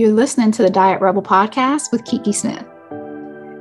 You're listening to the Diet Rebel podcast with Kiki Smith.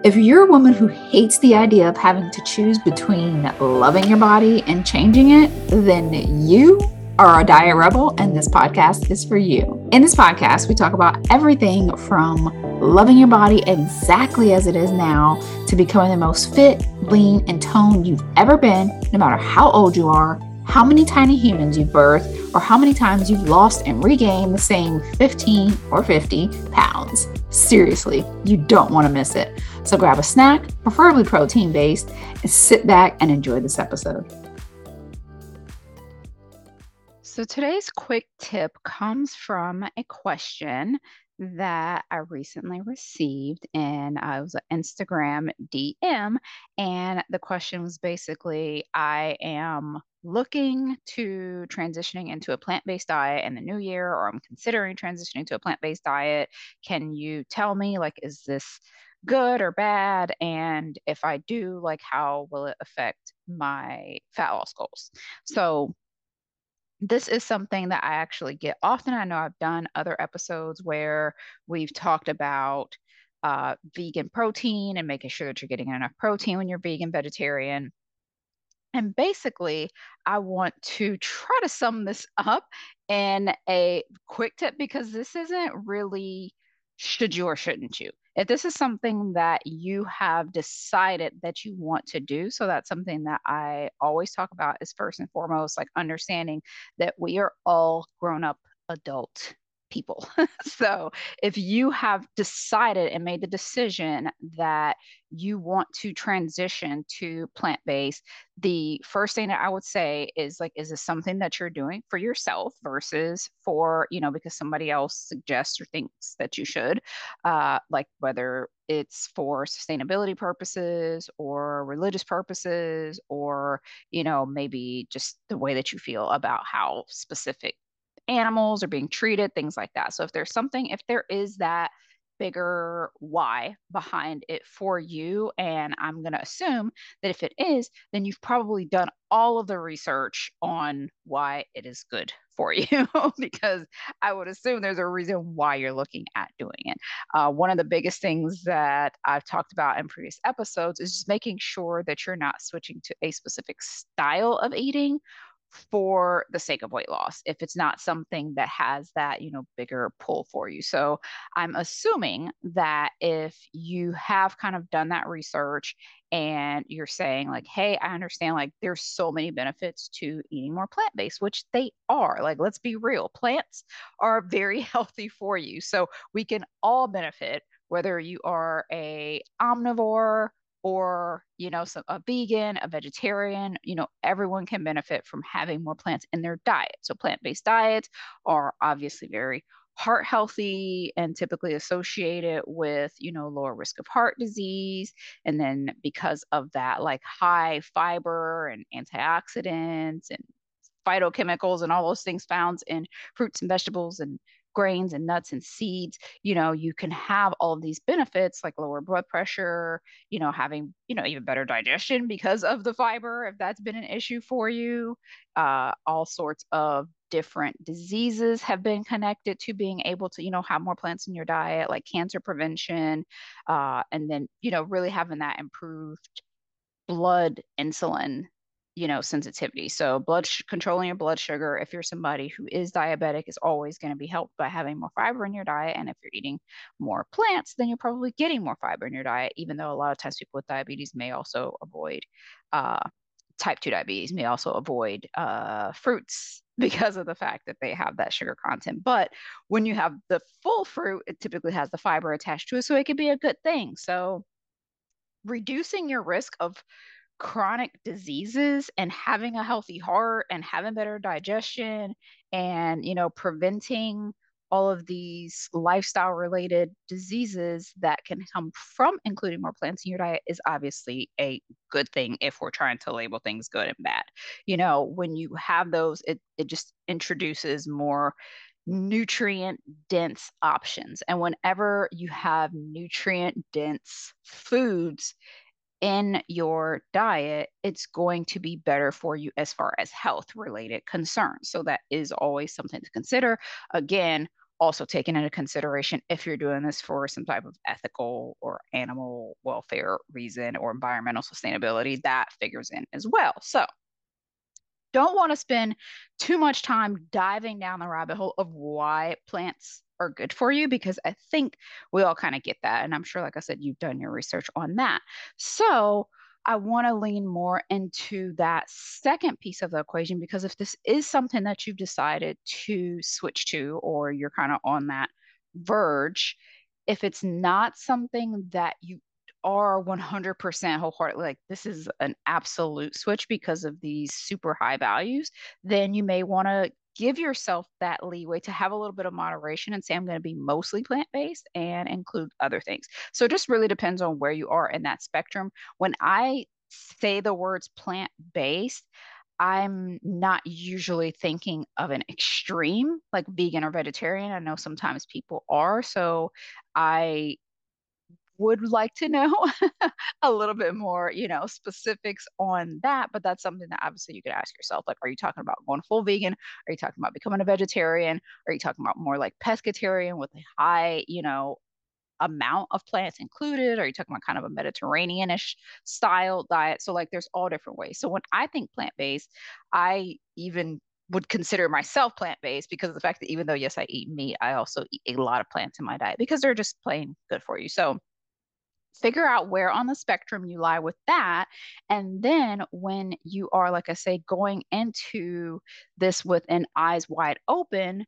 If you're a woman who hates the idea of having to choose between loving your body and changing it, then you are a diet rebel, and this podcast is for you. In this podcast, we talk about everything from loving your body exactly as it is now to becoming the most fit, lean, and toned you've ever been, no matter how old you are, how many tiny humans you've birthed, or how many times you've lost and regained the same 15 or 50 pounds. Seriously, you don't want to miss it. So grab a snack, preferably protein based, and sit back and enjoy this episode. So today's quick tip comes from a question that I recently received, and uh, I was an Instagram DM. And the question was basically I am looking to transitioning into a plant-based diet in the new year or I'm considering transitioning to a plant-based diet. Can you tell me like is this good or bad and if I do like how will it affect my fat loss goals? So this is something that I actually get often. I know I've done other episodes where we've talked about uh, vegan protein and making sure that you're getting enough protein when you're vegan vegetarian and basically, I want to try to sum this up in a quick tip because this isn't really should you or shouldn't you. If this is something that you have decided that you want to do, so that's something that I always talk about is first and foremost, like understanding that we are all grown up adult people. so if you have decided and made the decision that you want to transition to plant based, the first thing that I would say is like, is this something that you're doing for yourself versus for, you know, because somebody else suggests or thinks that you should, uh, like whether it's for sustainability purposes or religious purposes or, you know, maybe just the way that you feel about how specific animals are being treated, things like that. So if there's something, if there is that bigger why behind it for you, and I'm going to assume that if it is, then you've probably done all of the research on why it is good for you because I would assume there's a reason why you're looking at doing it. Uh, one of the biggest things that I've talked about in previous episodes is just making sure that you're not switching to a specific style of eating for the sake of weight loss if it's not something that has that you know bigger pull for you. So i'm assuming that if you have kind of done that research and you're saying like hey i understand like there's so many benefits to eating more plant-based which they are like let's be real plants are very healthy for you. So we can all benefit whether you are a omnivore or you know some a vegan a vegetarian you know everyone can benefit from having more plants in their diet. So plant-based diets are obviously very heart healthy and typically associated with you know lower risk of heart disease. And then because of that like high fiber and antioxidants and phytochemicals and all those things found in fruits and vegetables and grains and nuts and seeds, you know, you can have all of these benefits like lower blood pressure, you know, having, you know, even better digestion because of the fiber, if that's been an issue for you. Uh, all sorts of different diseases have been connected to being able to, you know, have more plants in your diet, like cancer prevention, uh, and then, you know, really having that improved blood insulin you know sensitivity. So blood sh- controlling your blood sugar if you're somebody who is diabetic is always going to be helped by having more fiber in your diet and if you're eating more plants then you're probably getting more fiber in your diet even though a lot of times people with diabetes may also avoid uh, type 2 diabetes may also avoid uh, fruits because of the fact that they have that sugar content. But when you have the full fruit it typically has the fiber attached to it so it could be a good thing. So reducing your risk of chronic diseases and having a healthy heart and having better digestion and you know preventing all of these lifestyle related diseases that can come from including more plants in your diet is obviously a good thing if we're trying to label things good and bad. You know when you have those it, it just introduces more nutrient dense options. And whenever you have nutrient dense foods in your diet, it's going to be better for you as far as health related concerns. So that is always something to consider. Again, also taken into consideration if you're doing this for some type of ethical or animal welfare reason or environmental sustainability, that figures in as well. So don't want to spend too much time diving down the rabbit hole of why plants are good for you because I think we all kind of get that. And I'm sure, like I said, you've done your research on that. So I want to lean more into that second piece of the equation because if this is something that you've decided to switch to or you're kind of on that verge, if it's not something that you are 100% wholeheartedly like this is an absolute switch because of these super high values, then you may want to give yourself that leeway to have a little bit of moderation and say, I'm going to be mostly plant based and include other things. So it just really depends on where you are in that spectrum. When I say the words plant based, I'm not usually thinking of an extreme like vegan or vegetarian. I know sometimes people are. So I would like to know a little bit more, you know, specifics on that. But that's something that obviously you could ask yourself. Like, are you talking about going full vegan? Are you talking about becoming a vegetarian? Are you talking about more like pescatarian with a high, you know, amount of plants included? Are you talking about kind of a Mediterranean-ish style diet? So like there's all different ways. So when I think plant-based, I even would consider myself plant-based because of the fact that even though yes I eat meat, I also eat a lot of plants in my diet because they're just plain good for you. So figure out where on the spectrum you lie with that. And then when you are, like I say, going into this with an eyes wide open,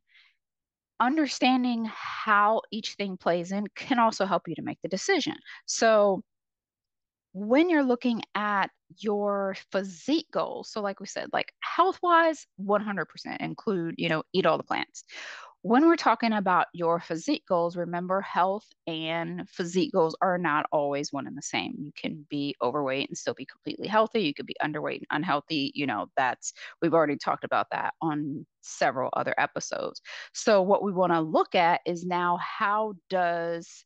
understanding how each thing plays in can also help you to make the decision. So when you're looking at your physique goals, so like we said, like health wise, 100% include, you know, eat all the plants when we're talking about your physique goals, remember health and physique goals are not always one and the same. You can be overweight and still be completely healthy. You could be underweight and unhealthy. You know, that's, we've already talked about that on several other episodes. So, what we want to look at is now how does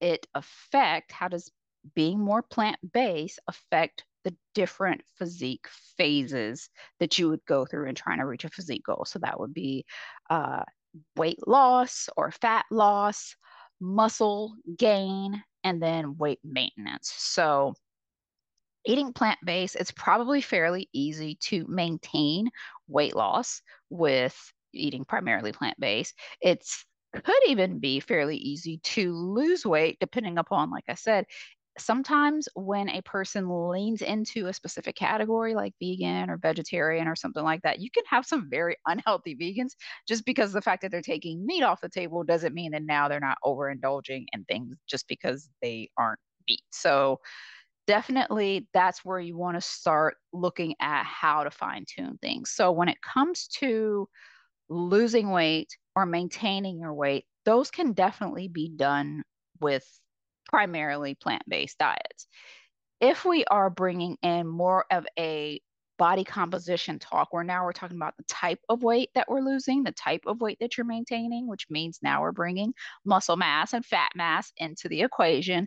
it affect, how does being more plant based affect the different physique phases that you would go through in trying to reach a physique goal. So that would be uh, weight loss or fat loss, muscle gain, and then weight maintenance. So, eating plant based, it's probably fairly easy to maintain weight loss with eating primarily plant based. It's could even be fairly easy to lose weight depending upon like i said sometimes when a person leans into a specific category like vegan or vegetarian or something like that, you can have some very unhealthy vegans just because the fact that they're taking meat off the table doesn't mean that now they're not overindulging in things just because they aren't meat. So definitely that's where you want to start looking at how to fine tune things. So when it comes to losing weight or maintaining your weight, those can definitely be done with primarily plant-based diets. If we are bringing in more of a body composition talk where now we're talking about the type of weight that we're losing, the type of weight that you're maintaining, which means now we're bringing muscle mass and fat mass into the equation.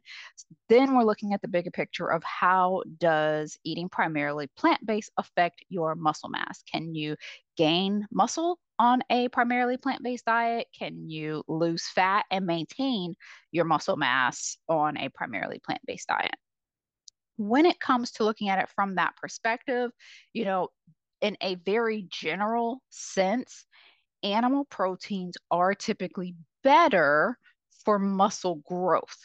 Then we're looking at the bigger picture of how does eating primarily plant-based affect your muscle mass? Can you gain muscle on a primarily plant based diet? Can you lose fat and maintain your muscle mass on a primarily plant based diet? When it comes to looking at it from that perspective, you know, in a very general sense, animal proteins are typically better for muscle growth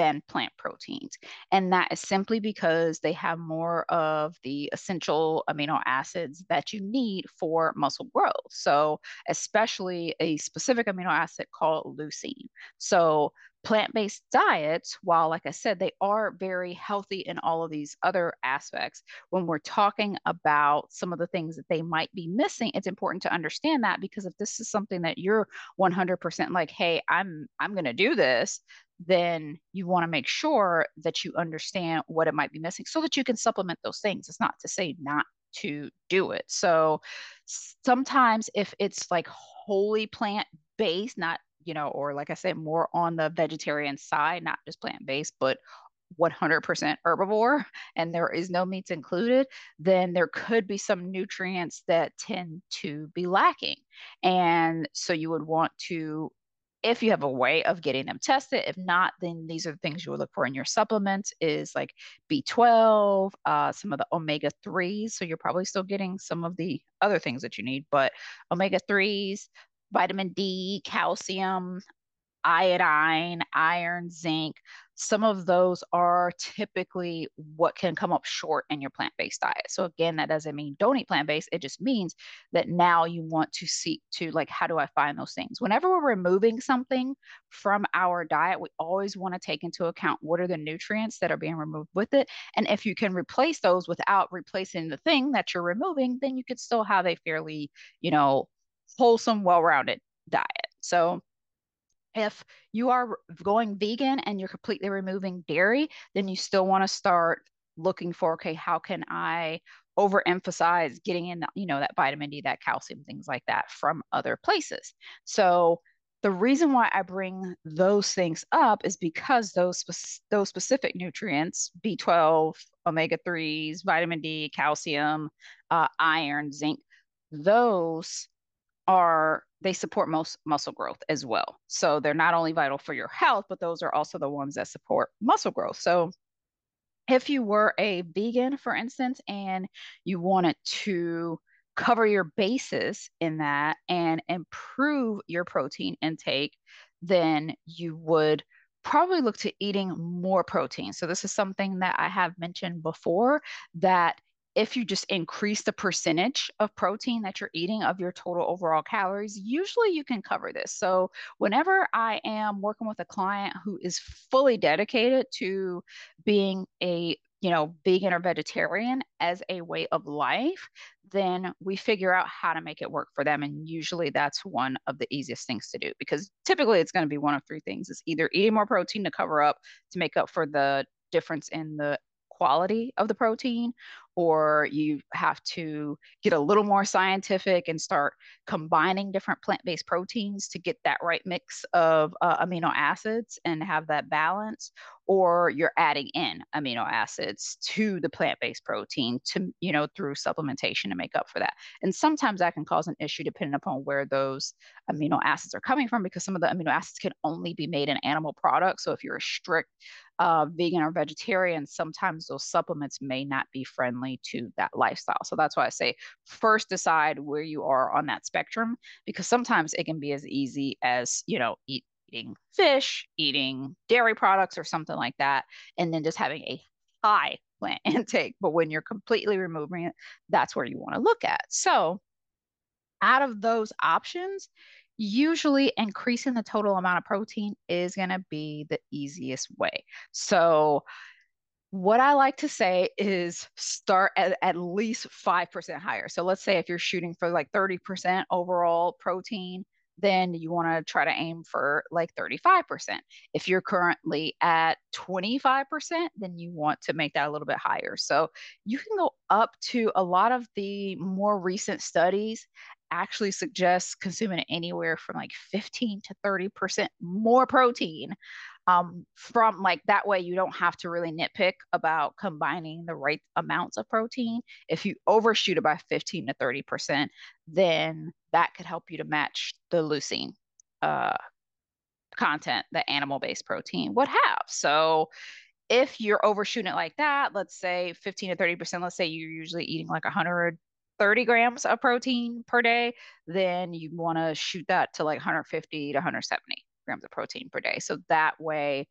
than plant proteins. And that is simply because they have more of the essential amino acids that you need for muscle growth. So, especially a specific amino acid called leucine. So, plant based diets, while, like I said, they are very healthy in all of these other aspects, when we're talking about some of the things that they might be missing, it's important to understand that because if this is something that you're 100% like, hey, I'm I'm going to do this, then you want to make sure that you understand what it might be missing so that you can supplement those things. It's not to say not to do it. So sometimes if it's like wholly plant based, not, you know, or like I said, more on the vegetarian side, not just plant based, but 100% herbivore and there is no meats included, then there could be some nutrients that tend to be lacking. And so you would want to if you have a way of getting them tested. If not, then these are the things you would look for in your supplements is like B12, uh, some of the omega 3s. So you're probably still getting some of the other things that you need, but omega 3s, vitamin D, calcium, iodine, iron, zinc. Some of those are typically what can come up short in your plant based diet. So, again, that doesn't mean don't eat plant based. It just means that now you want to seek to, like, how do I find those things? Whenever we're removing something from our diet, we always want to take into account what are the nutrients that are being removed with it. And if you can replace those without replacing the thing that you're removing, then you could still have a fairly, you know, wholesome, well rounded diet. So, if you are going vegan and you're completely removing dairy, then you still want to start looking for, okay, how can I overemphasize getting in, you know, that vitamin D, that calcium, things like that from other places. So the reason why I bring those things up is because those those specific nutrients, B12, omega 3s, vitamin D, calcium, uh, iron, zinc, those are they support most muscle growth as well. So they're not only vital for your health, but those are also the ones that support muscle growth. So if you were a vegan, for instance, and you wanted to cover your bases in that and improve your protein intake, then you would probably look to eating more protein. So this is something that I have mentioned before that if you just increase the percentage of protein that you're eating of your total overall calories, usually you can cover this. So, whenever I am working with a client who is fully dedicated to being a you know, vegan or vegetarian as a way of life, then we figure out how to make it work for them. And usually that's one of the easiest things to do because typically it's going to be one of three things. It's either eating more protein to cover up to make up for the difference in the quality of the protein, or you have to get a little more scientific and start combining different plant based proteins to get that right mix of uh, amino acids and have that balance, or you're adding in amino acids to the plant based protein to, you know, through supplementation to make up for that. And sometimes that can cause an issue depending upon where those amino acids are coming from because some of the amino acids can only be made in animal products. So if you're a strict uh, vegan or vegetarian, sometimes those supplements may not be friendly to that lifestyle. So that's why I say first decide where you are on that spectrum because sometimes it can be as easy as, you know, eat, eating fish, eating dairy products or something like that, and then just having a high plant intake. But when you're completely removing it, that's where you want to look at. So out of those options, usually increasing the total amount of protein is going to be the easiest way. So, what I like to say is start at at least 5% higher. So, let's say if you're shooting for like 30% overall protein, then you want to try to aim for like 35%. If you're currently at 25%, then you want to make that a little bit higher. So you can go up to a lot of the more recent studies actually suggests consuming anywhere from like 15 to 30% more protein um, from like that way you don't have to really nitpick about combining the right amounts of protein. If you overshoot it by 15 to 30% then that could help you to match the leucine uh, content that animal-based protein would have. So if you're overshooting it like that let's say 15 to 30% let's say you're usually eating like 100 30 grams of protein per day, then you want to shoot that to like 150 to 170 grams of protein per day. So that way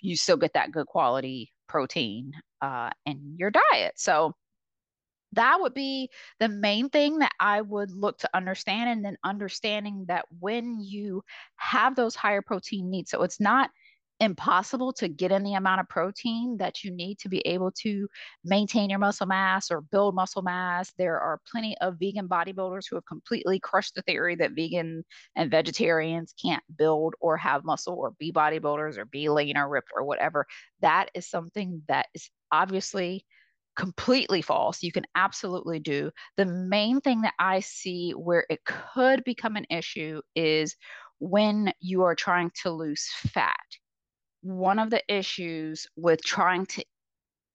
you still get that good quality protein uh, in your diet. So that would be the main thing that I would look to understand. And then understanding that when you have those higher protein needs, so it's not impossible to get in the amount of protein that you need to be able to maintain your muscle mass or build muscle mass. There are plenty of vegan bodybuilders who have completely crushed the theory that vegan and vegetarians can't build or have muscle or be bodybuilders or be lean or ripped or whatever. That is something that is obviously completely false. You can absolutely do. The main thing that I see where it could become an issue is when you are trying to lose fat one of the issues with trying to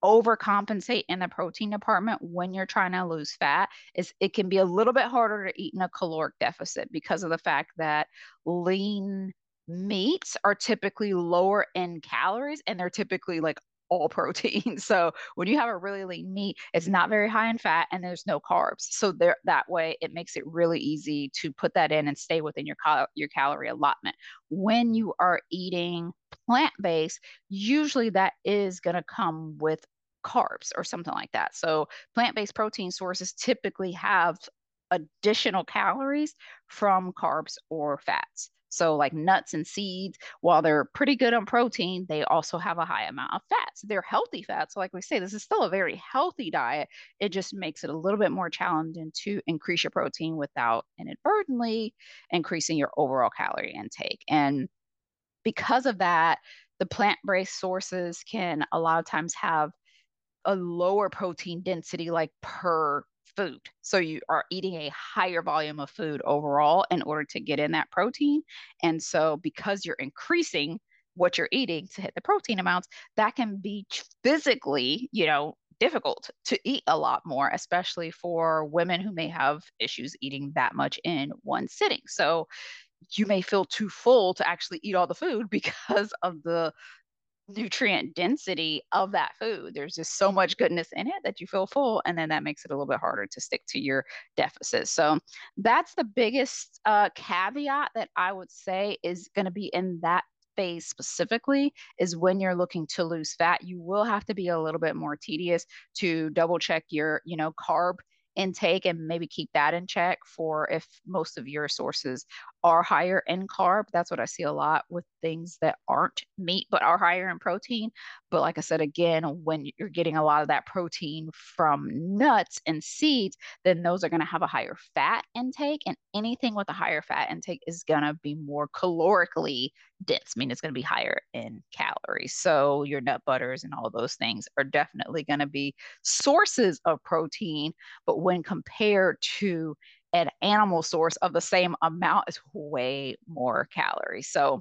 overcompensate in the protein department when you're trying to lose fat is it can be a little bit harder to eat in a caloric deficit because of the fact that lean meats are typically lower in calories and they're typically like all protein. So when you have a really lean meat, it's not very high in fat and there's no carbs. So there that way it makes it really easy to put that in and stay within your cal- your calorie allotment. When you are eating plant-based, usually that is going to come with carbs or something like that. So plant-based protein sources typically have additional calories from carbs or fats. So, like nuts and seeds, while they're pretty good on protein, they also have a high amount of fats. They're healthy fats. So, like we say, this is still a very healthy diet. It just makes it a little bit more challenging to increase your protein without inadvertently increasing your overall calorie intake. And because of that, the plant based sources can a lot of times have a lower protein density, like per food. So you are eating a higher volume of food overall in order to get in that protein. And so because you're increasing what you're eating to hit the protein amounts, that can be physically, you know, difficult to eat a lot more, especially for women who may have issues eating that much in one sitting. So you may feel too full to actually eat all the food because of the nutrient density of that food. There's just so much goodness in it that you feel full, and then that makes it a little bit harder to stick to your deficit. So that's the biggest uh, caveat that I would say is going to be in that phase specifically is when you're looking to lose fat you will have to be a little bit more tedious to double check your you know carb intake and maybe keep that in check for if most of your sources are higher in carb. That's what I see a lot with things that aren't meat but are higher in protein. But like I said, again, when you're getting a lot of that protein from nuts and seeds, then those are going to have a higher fat intake. And anything with a higher fat intake is going to be more calorically dense, I it's going to be higher in calories. So your nut butters and all those things are definitely going to be sources of protein. But when compared to an animal source of the same amount is way more calories. So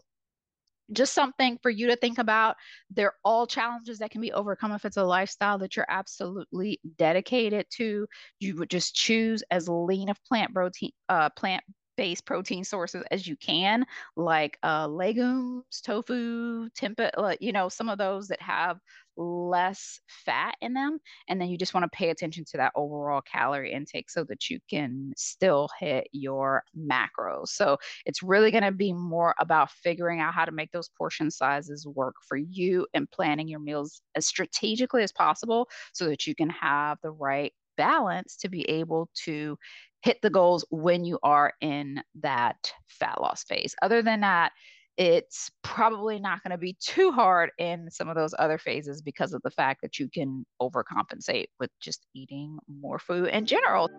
just something for you to think about. They're all challenges that can be overcome if it's a lifestyle that you're absolutely dedicated to. You would just choose as lean of plant protein, uh, plant based protein sources as you can, like uh, legumes, tofu, tempeh, you know, some of those that have less fat in them. And then you just want to pay attention to that overall calorie intake so that you can still hit your macros. So it's really going to be more about figuring out how to make those portion sizes work for you and planning your meals as strategically as possible so that you can have the right balance to be able to hit the goals when you are in that fat loss phase. Other than that, it's probably not going to be too hard in some of those other phases because of the fact that you can overcompensate with just eating more food in general.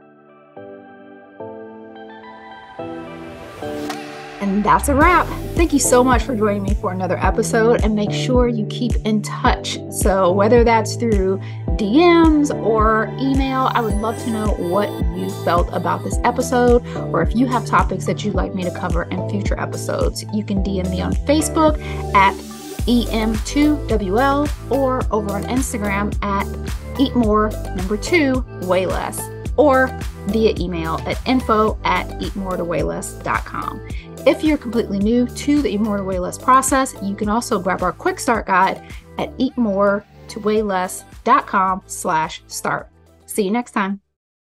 And that's a wrap. Thank you so much for joining me for another episode and make sure you keep in touch. So, whether that's through DMs or email, I would love to know what you felt about this episode or if you have topics that you'd like me to cover in future episodes. You can DM me on Facebook at EM2WL or over on Instagram at Eat More number two, weigh less, or via email at info at eatmoretoway If you're completely new to the Eat More to Weigh Less process, you can also grab our quick start guide at eatmoretoway.com slash start. See you next time.